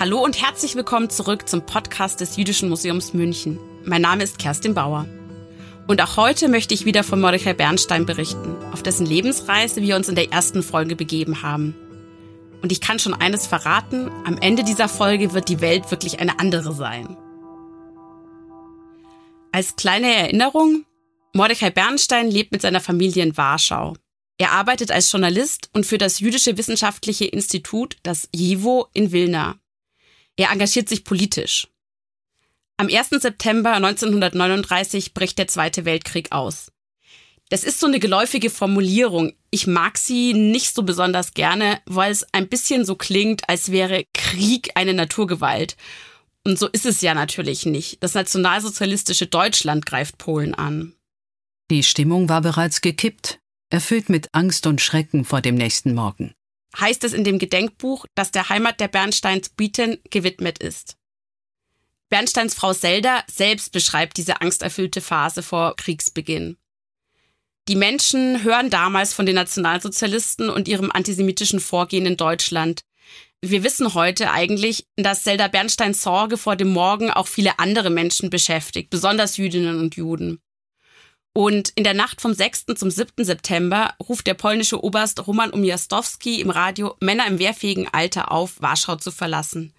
Hallo und herzlich willkommen zurück zum Podcast des Jüdischen Museums München. Mein Name ist Kerstin Bauer. Und auch heute möchte ich wieder von Mordechai Bernstein berichten, auf dessen Lebensreise wir uns in der ersten Folge begeben haben. Und ich kann schon eines verraten, am Ende dieser Folge wird die Welt wirklich eine andere sein. Als kleine Erinnerung, Mordechai Bernstein lebt mit seiner Familie in Warschau. Er arbeitet als Journalist und für das Jüdische Wissenschaftliche Institut, das JIVO, in Wilna. Er engagiert sich politisch. Am 1. September 1939 bricht der Zweite Weltkrieg aus. Das ist so eine geläufige Formulierung. Ich mag sie nicht so besonders gerne, weil es ein bisschen so klingt, als wäre Krieg eine Naturgewalt. Und so ist es ja natürlich nicht. Das nationalsozialistische Deutschland greift Polen an. Die Stimmung war bereits gekippt erfüllt mit Angst und Schrecken vor dem nächsten Morgen. Heißt es in dem Gedenkbuch, das der Heimat der Bernsteins Bieten gewidmet ist. Bernsteins Frau Selda selbst beschreibt diese angsterfüllte Phase vor Kriegsbeginn. Die Menschen hören damals von den Nationalsozialisten und ihrem antisemitischen Vorgehen in Deutschland. Wir wissen heute eigentlich, dass Zelda Bernsteins Sorge vor dem Morgen auch viele andere Menschen beschäftigt, besonders Jüdinnen und Juden. Und in der Nacht vom 6. zum 7. September ruft der polnische Oberst Roman Umiastowski im Radio Männer im wehrfähigen Alter auf, Warschau zu verlassen.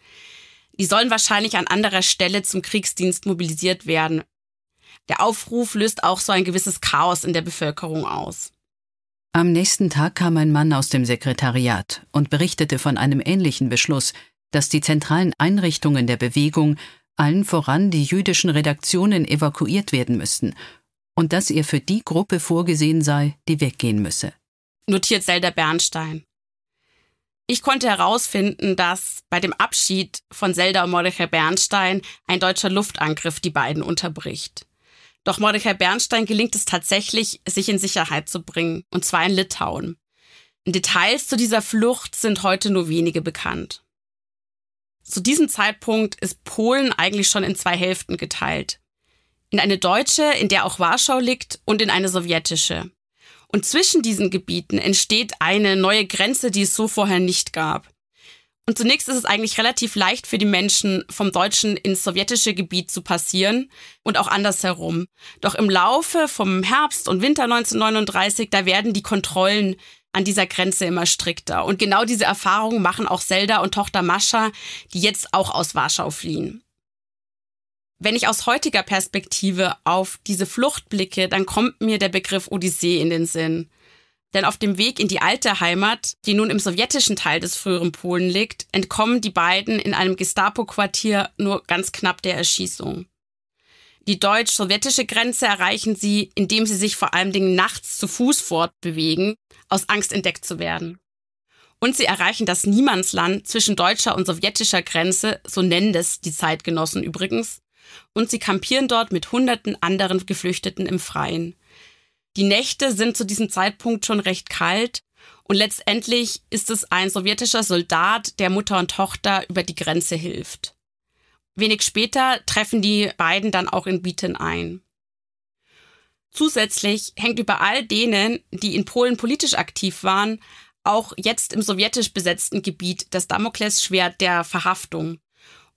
Die sollen wahrscheinlich an anderer Stelle zum Kriegsdienst mobilisiert werden. Der Aufruf löst auch so ein gewisses Chaos in der Bevölkerung aus. Am nächsten Tag kam ein Mann aus dem Sekretariat und berichtete von einem ähnlichen Beschluss, dass die zentralen Einrichtungen der Bewegung, allen voran die jüdischen Redaktionen, evakuiert werden müssten und dass ihr für die Gruppe vorgesehen sei, die weggehen müsse. Notiert Zelda Bernstein. Ich konnte herausfinden, dass bei dem Abschied von Zelda und Mordechai Bernstein ein deutscher Luftangriff die beiden unterbricht. Doch Mordechai Bernstein gelingt es tatsächlich, sich in Sicherheit zu bringen, und zwar in Litauen. Details zu dieser Flucht sind heute nur wenige bekannt. Zu diesem Zeitpunkt ist Polen eigentlich schon in zwei Hälften geteilt in eine deutsche, in der auch Warschau liegt, und in eine sowjetische. Und zwischen diesen Gebieten entsteht eine neue Grenze, die es so vorher nicht gab. Und zunächst ist es eigentlich relativ leicht für die Menschen, vom deutschen ins sowjetische Gebiet zu passieren und auch andersherum. Doch im Laufe vom Herbst und Winter 1939, da werden die Kontrollen an dieser Grenze immer strikter. Und genau diese Erfahrungen machen auch Zelda und Tochter Mascha, die jetzt auch aus Warschau fliehen. Wenn ich aus heutiger Perspektive auf diese Flucht blicke, dann kommt mir der Begriff Odyssee in den Sinn. Denn auf dem Weg in die alte Heimat, die nun im sowjetischen Teil des früheren Polen liegt, entkommen die beiden in einem Gestapo-Quartier nur ganz knapp der Erschießung. Die deutsch-sowjetische Grenze erreichen sie, indem sie sich vor allen Dingen nachts zu Fuß fortbewegen, aus Angst entdeckt zu werden. Und sie erreichen das Niemandsland zwischen deutscher und sowjetischer Grenze, so nennen es die Zeitgenossen übrigens, und sie kampieren dort mit hunderten anderen Geflüchteten im Freien. Die Nächte sind zu diesem Zeitpunkt schon recht kalt und letztendlich ist es ein sowjetischer Soldat, der Mutter und Tochter über die Grenze hilft. Wenig später treffen die beiden dann auch in Bieten ein. Zusätzlich hängt über all denen, die in Polen politisch aktiv waren, auch jetzt im sowjetisch besetzten Gebiet das Damoklesschwert der Verhaftung.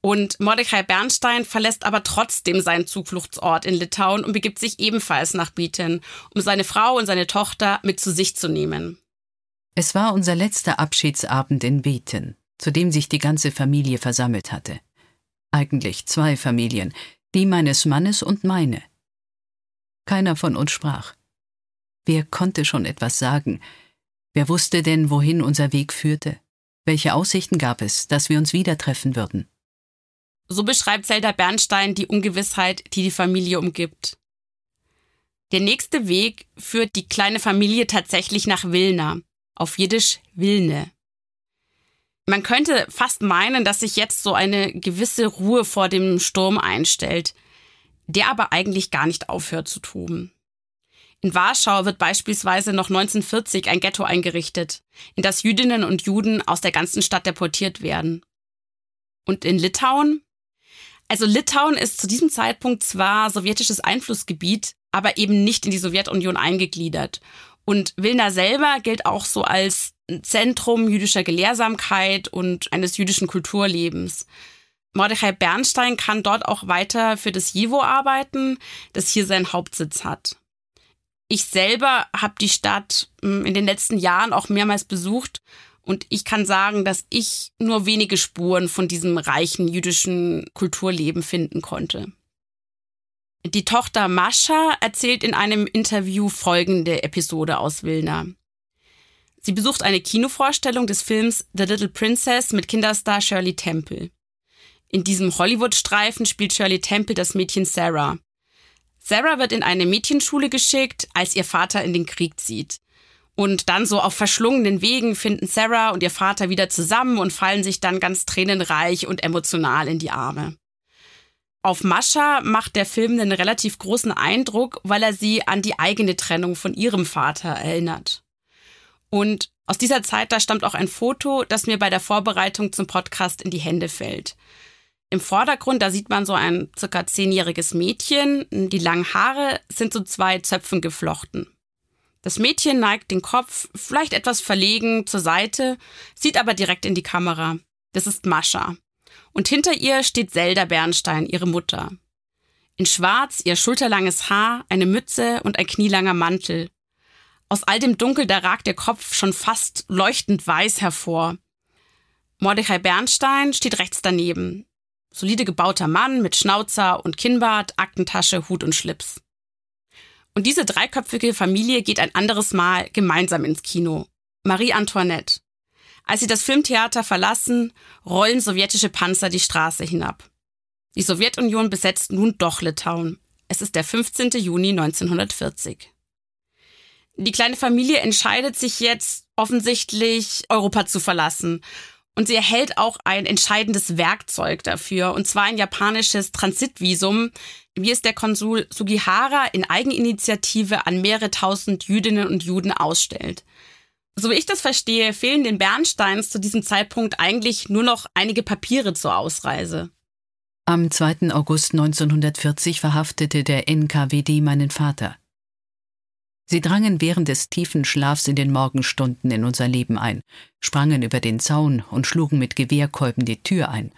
Und Mordechai Bernstein verlässt aber trotzdem seinen Zufluchtsort in Litauen und begibt sich ebenfalls nach Bieten, um seine Frau und seine Tochter mit zu sich zu nehmen. Es war unser letzter Abschiedsabend in Bieten, zu dem sich die ganze Familie versammelt hatte. Eigentlich zwei Familien, die meines Mannes und meine. Keiner von uns sprach. Wer konnte schon etwas sagen? Wer wusste denn, wohin unser Weg führte? Welche Aussichten gab es, dass wir uns wieder treffen würden? So beschreibt Zelda Bernstein die Ungewissheit, die die Familie umgibt. Der nächste Weg führt die kleine Familie tatsächlich nach Wilna, auf Jiddisch Wilne. Man könnte fast meinen, dass sich jetzt so eine gewisse Ruhe vor dem Sturm einstellt, der aber eigentlich gar nicht aufhört zu toben. In Warschau wird beispielsweise noch 1940 ein Ghetto eingerichtet, in das Jüdinnen und Juden aus der ganzen Stadt deportiert werden. Und in Litauen also Litauen ist zu diesem Zeitpunkt zwar sowjetisches Einflussgebiet, aber eben nicht in die Sowjetunion eingegliedert. Und Wilna selber gilt auch so als Zentrum jüdischer Gelehrsamkeit und eines jüdischen Kulturlebens. Mordechai Bernstein kann dort auch weiter für das Jivo arbeiten, das hier seinen Hauptsitz hat. Ich selber habe die Stadt hm, in den letzten Jahren auch mehrmals besucht und ich kann sagen, dass ich nur wenige Spuren von diesem reichen jüdischen Kulturleben finden konnte. Die Tochter Mascha erzählt in einem Interview folgende Episode aus Wilna. Sie besucht eine Kinovorstellung des Films The Little Princess mit Kinderstar Shirley Temple. In diesem Hollywood-Streifen spielt Shirley Temple das Mädchen Sarah. Sarah wird in eine Mädchenschule geschickt, als ihr Vater in den Krieg zieht. Und dann so auf verschlungenen Wegen finden Sarah und ihr Vater wieder zusammen und fallen sich dann ganz tränenreich und emotional in die Arme. Auf Mascha macht der Film einen relativ großen Eindruck, weil er sie an die eigene Trennung von ihrem Vater erinnert. Und aus dieser Zeit, da stammt auch ein Foto, das mir bei der Vorbereitung zum Podcast in die Hände fällt. Im Vordergrund, da sieht man so ein circa zehnjähriges Mädchen. Die langen Haare sind zu zwei Zöpfen geflochten. Das Mädchen neigt den Kopf vielleicht etwas verlegen zur Seite, sieht aber direkt in die Kamera. Das ist Mascha. Und hinter ihr steht Zelda Bernstein, ihre Mutter. In Schwarz ihr schulterlanges Haar, eine Mütze und ein knielanger Mantel. Aus all dem Dunkel, da ragt der Kopf schon fast leuchtend weiß hervor. Mordechai Bernstein steht rechts daneben. Solide gebauter Mann mit Schnauzer und Kinnbart, Aktentasche, Hut und Schlips. Und diese dreiköpfige Familie geht ein anderes Mal gemeinsam ins Kino. Marie Antoinette. Als sie das Filmtheater verlassen, rollen sowjetische Panzer die Straße hinab. Die Sowjetunion besetzt nun doch Litauen. Es ist der 15. Juni 1940. Die kleine Familie entscheidet sich jetzt offensichtlich, Europa zu verlassen. Und sie erhält auch ein entscheidendes Werkzeug dafür, und zwar ein japanisches Transitvisum, wie es der Konsul Sugihara in Eigeninitiative an mehrere tausend Jüdinnen und Juden ausstellt. So wie ich das verstehe, fehlen den Bernsteins zu diesem Zeitpunkt eigentlich nur noch einige Papiere zur Ausreise. Am 2. August 1940 verhaftete der NKWD meinen Vater. Sie drangen während des tiefen Schlafs in den Morgenstunden in unser Leben ein, sprangen über den Zaun und schlugen mit Gewehrkolben die Tür ein.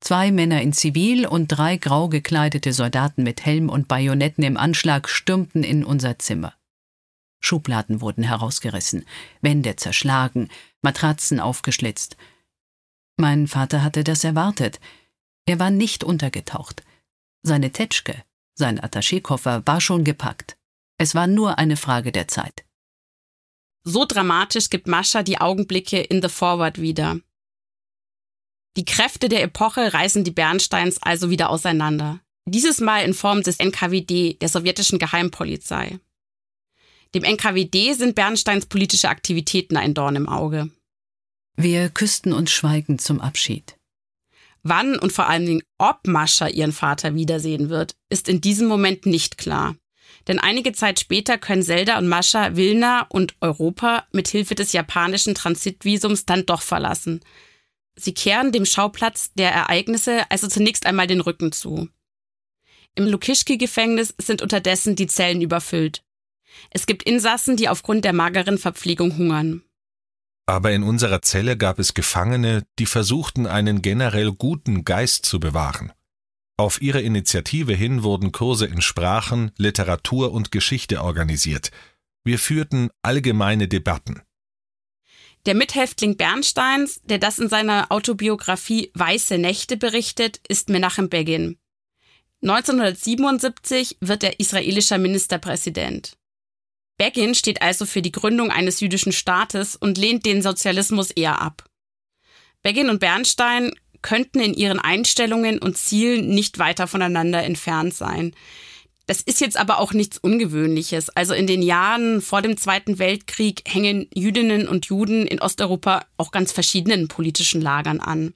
Zwei Männer in Zivil und drei grau gekleidete Soldaten mit Helm und Bajonetten im Anschlag stürmten in unser Zimmer. Schubladen wurden herausgerissen, Wände zerschlagen, Matratzen aufgeschlitzt. Mein Vater hatte das erwartet. Er war nicht untergetaucht. Seine Tetschke, sein Attachékoffer war schon gepackt. Es war nur eine Frage der Zeit. So dramatisch gibt Mascha die Augenblicke in The Forward wieder. Die Kräfte der Epoche reißen die Bernsteins also wieder auseinander. Dieses Mal in Form des NKWD, der sowjetischen Geheimpolizei. Dem NKWD sind Bernsteins politische Aktivitäten ein Dorn im Auge. Wir küssten uns schweigend zum Abschied. Wann und vor allen Dingen ob Mascha ihren Vater wiedersehen wird, ist in diesem Moment nicht klar. Denn einige Zeit später können Zelda und Mascha Wilna und Europa mit Hilfe des japanischen Transitvisums dann doch verlassen. Sie kehren dem Schauplatz der Ereignisse also zunächst einmal den Rücken zu. Im Lukischki-Gefängnis sind unterdessen die Zellen überfüllt. Es gibt Insassen, die aufgrund der mageren Verpflegung hungern. Aber in unserer Zelle gab es Gefangene, die versuchten, einen generell guten Geist zu bewahren. Auf ihre Initiative hin wurden Kurse in Sprachen, Literatur und Geschichte organisiert. Wir führten allgemeine Debatten. Der Mithäftling Bernsteins, der das in seiner Autobiografie Weiße Nächte berichtet, ist Menachem Begin. 1977 wird er israelischer Ministerpräsident. Begin steht also für die Gründung eines jüdischen Staates und lehnt den Sozialismus eher ab. Begin und Bernstein könnten in ihren Einstellungen und Zielen nicht weiter voneinander entfernt sein. Das ist jetzt aber auch nichts Ungewöhnliches. Also in den Jahren vor dem Zweiten Weltkrieg hängen Jüdinnen und Juden in Osteuropa auch ganz verschiedenen politischen Lagern an.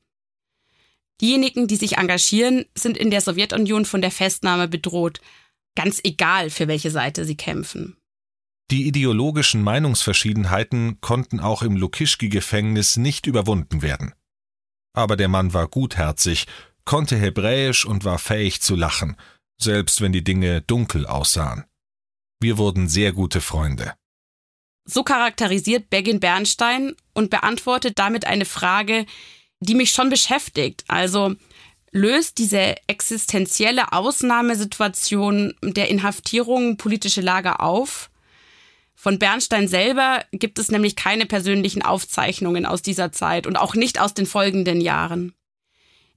Diejenigen, die sich engagieren, sind in der Sowjetunion von der Festnahme bedroht, ganz egal, für welche Seite sie kämpfen. Die ideologischen Meinungsverschiedenheiten konnten auch im Lukischki-Gefängnis nicht überwunden werden. Aber der Mann war gutherzig, konnte Hebräisch und war fähig zu lachen, selbst wenn die Dinge dunkel aussahen. Wir wurden sehr gute Freunde. So charakterisiert Begin Bernstein und beantwortet damit eine Frage, die mich schon beschäftigt. Also löst diese existenzielle Ausnahmesituation der Inhaftierung politische Lager auf? Von Bernstein selber gibt es nämlich keine persönlichen Aufzeichnungen aus dieser Zeit und auch nicht aus den folgenden Jahren.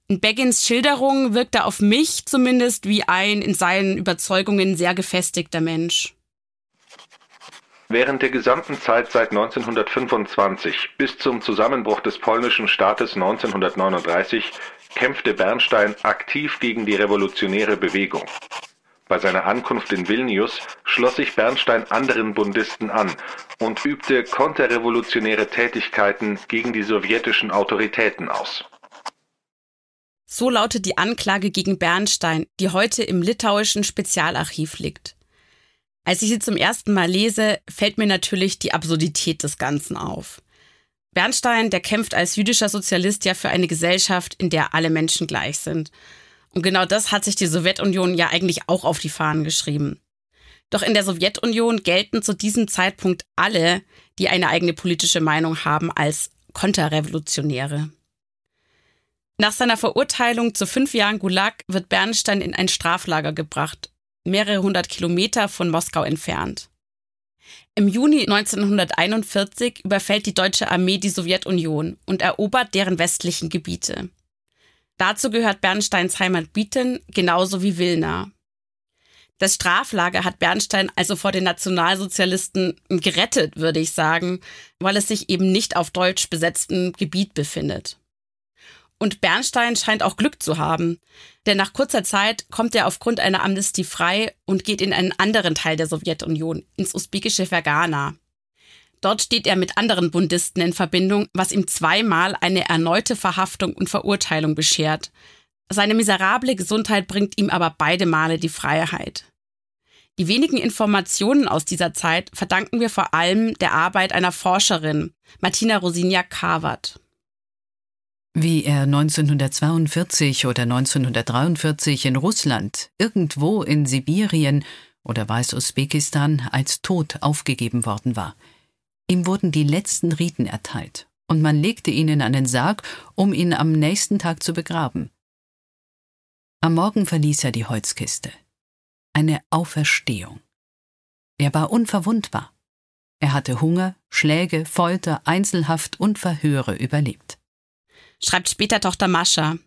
In Begins Schilderung wirkt er auf mich zumindest wie ein in seinen Überzeugungen sehr gefestigter Mensch. Während der gesamten Zeit seit 1925 bis zum Zusammenbruch des polnischen Staates 1939 kämpfte Bernstein aktiv gegen die revolutionäre Bewegung. Bei seiner Ankunft in Vilnius schloss sich Bernstein anderen Bundisten an und übte konterrevolutionäre Tätigkeiten gegen die sowjetischen Autoritäten aus. So lautet die Anklage gegen Bernstein, die heute im litauischen Spezialarchiv liegt. Als ich sie zum ersten Mal lese, fällt mir natürlich die Absurdität des Ganzen auf. Bernstein, der kämpft als jüdischer Sozialist ja für eine Gesellschaft, in der alle Menschen gleich sind. Und genau das hat sich die Sowjetunion ja eigentlich auch auf die Fahnen geschrieben. Doch in der Sowjetunion gelten zu diesem Zeitpunkt alle, die eine eigene politische Meinung haben, als Konterrevolutionäre. Nach seiner Verurteilung zu fünf Jahren Gulag wird Bernstein in ein Straflager gebracht, mehrere hundert Kilometer von Moskau entfernt. Im Juni 1941 überfällt die deutsche Armee die Sowjetunion und erobert deren westlichen Gebiete. Dazu gehört Bernsteins Heimat Bieten genauso wie Wilna. Das Straflager hat Bernstein also vor den Nationalsozialisten gerettet, würde ich sagen, weil es sich eben nicht auf deutsch besetztem Gebiet befindet. Und Bernstein scheint auch Glück zu haben, denn nach kurzer Zeit kommt er aufgrund einer Amnestie frei und geht in einen anderen Teil der Sowjetunion, ins usbekische Fergana. Dort steht er mit anderen Bundisten in Verbindung, was ihm zweimal eine erneute Verhaftung und Verurteilung beschert. Seine miserable Gesundheit bringt ihm aber beide Male die Freiheit. Die wenigen Informationen aus dieser Zeit verdanken wir vor allem der Arbeit einer Forscherin, Martina Rosinia-Karwat. Wie er 1942 oder 1943 in Russland, irgendwo in Sibirien oder Weißusbekistan als tot aufgegeben worden war. Ihm wurden die letzten Riten erteilt und man legte ihn in einen Sarg, um ihn am nächsten Tag zu begraben. Am Morgen verließ er die Holzkiste. Eine Auferstehung. Er war unverwundbar. Er hatte Hunger, Schläge, Folter, Einzelhaft und Verhöre überlebt schreibt später Tochter Mascha.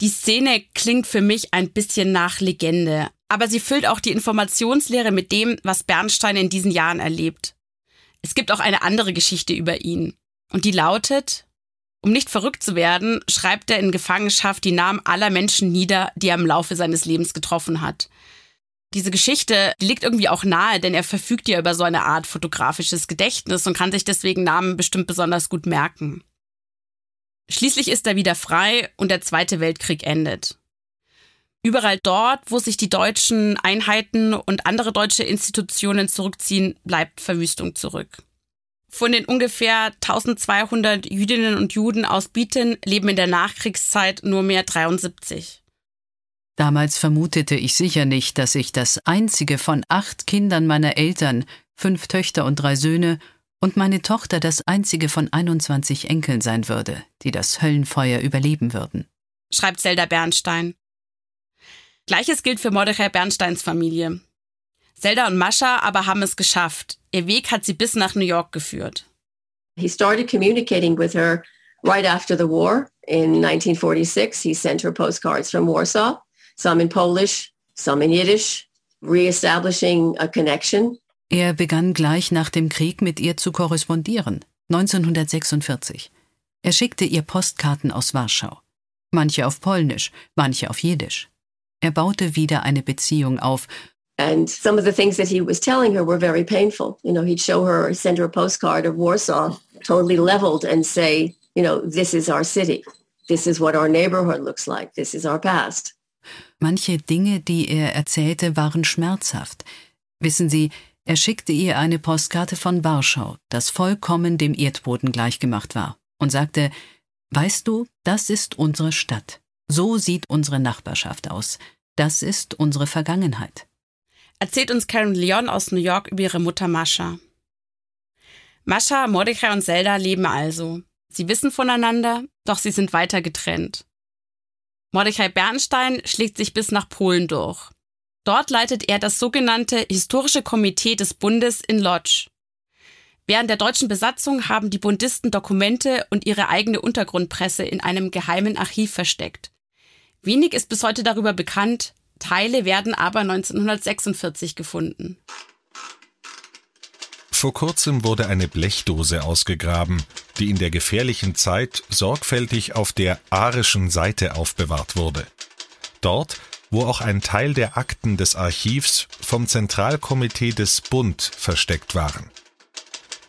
Die Szene klingt für mich ein bisschen nach Legende, aber sie füllt auch die Informationslehre mit dem, was Bernstein in diesen Jahren erlebt. Es gibt auch eine andere Geschichte über ihn. Und die lautet, um nicht verrückt zu werden, schreibt er in Gefangenschaft die Namen aller Menschen nieder, die er im Laufe seines Lebens getroffen hat. Diese Geschichte liegt irgendwie auch nahe, denn er verfügt ja über so eine Art fotografisches Gedächtnis und kann sich deswegen Namen bestimmt besonders gut merken. Schließlich ist er wieder frei und der Zweite Weltkrieg endet. Überall dort, wo sich die deutschen Einheiten und andere deutsche Institutionen zurückziehen, bleibt Verwüstung zurück. Von den ungefähr 1200 Jüdinnen und Juden aus Bieten leben in der Nachkriegszeit nur mehr 73. Damals vermutete ich sicher nicht, dass ich das einzige von acht Kindern meiner Eltern, fünf Töchter und drei Söhne, und meine Tochter das einzige von 21 Enkeln sein würde, die das Höllenfeuer überleben würden. Schreibt Zelda Bernstein. Gleiches gilt für Mordechai Bernsteins Familie. Zelda und Mascha aber haben es geschafft. Ihr Weg hat sie bis nach New York geführt. He started communicating with her right after the war. In 1946, he sent her postcards from Warsaw, some in Polish, some in Yiddish, reestablishing a connection er begann gleich nach dem Krieg mit ihr zu korrespondieren, 1946. Er schickte ihr Postkarten aus Warschau, manche auf Polnisch, manche auf Jiddisch. Er baute wieder eine Beziehung auf. And some of the things that he was telling her were very painful. You know, he'd show her, send her a postcard of Warsaw, totally leveled, and say, you know, this is our city. This is what our neighborhood looks like. This is our past. Manche Dinge, die er erzählte, waren schmerzhaft. Wissen Sie, er schickte ihr eine Postkarte von Warschau, das vollkommen dem Erdboden gleichgemacht war, und sagte, Weißt du, das ist unsere Stadt. So sieht unsere Nachbarschaft aus. Das ist unsere Vergangenheit. Erzählt uns Karen Leon aus New York über ihre Mutter Mascha. Mascha, Mordechai und Zelda leben also. Sie wissen voneinander, doch sie sind weiter getrennt. Mordechai Bernstein schlägt sich bis nach Polen durch. Dort leitet er das sogenannte Historische Komitee des Bundes in Lodz. Während der deutschen Besatzung haben die Bundisten Dokumente und ihre eigene Untergrundpresse in einem geheimen Archiv versteckt. Wenig ist bis heute darüber bekannt, Teile werden aber 1946 gefunden. Vor kurzem wurde eine Blechdose ausgegraben, die in der gefährlichen Zeit sorgfältig auf der arischen Seite aufbewahrt wurde. Dort, wo auch ein Teil der Akten des Archivs vom Zentralkomitee des Bund versteckt waren.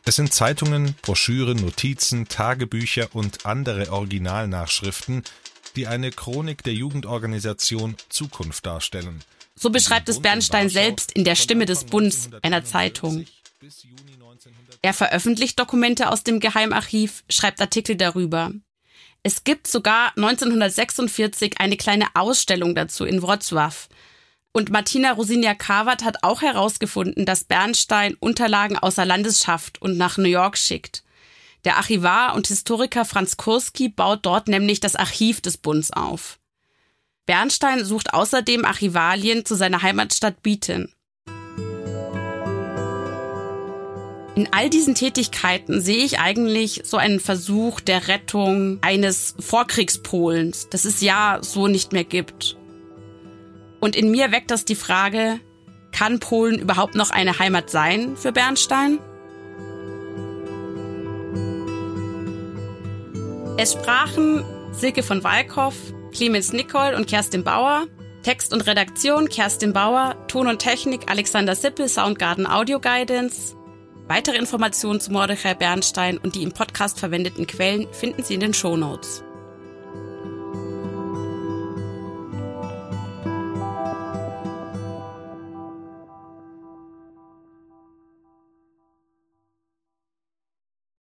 Es sind Zeitungen, Broschüren, Notizen, Tagebücher und andere Originalnachschriften, die eine Chronik der Jugendorganisation Zukunft darstellen. So beschreibt es Bernstein selbst in der Stimme des Bunds, einer Zeitung. Er veröffentlicht Dokumente aus dem Geheimarchiv, schreibt Artikel darüber. Es gibt sogar 1946 eine kleine Ausstellung dazu in Wrocław, und Martina Rosinia-Kawat hat auch herausgefunden, dass Bernstein Unterlagen außer Landesschaft und nach New York schickt. Der Archivar und Historiker Franz Kurski baut dort nämlich das Archiv des Bunds auf. Bernstein sucht außerdem Archivalien zu seiner Heimatstadt Bieten. In all diesen Tätigkeiten sehe ich eigentlich so einen Versuch der Rettung eines Vorkriegspolens, das es ja so nicht mehr gibt. Und in mir weckt das die Frage, kann Polen überhaupt noch eine Heimat sein für Bernstein? Es sprachen Silke von Walkow, Clemens Nicol und Kerstin Bauer. Text und Redaktion Kerstin Bauer, Ton und Technik Alexander Sippel, Soundgarden Audio Guidance. Weitere Informationen zu Mordechai Bernstein und die im Podcast verwendeten Quellen finden Sie in den Show Notes.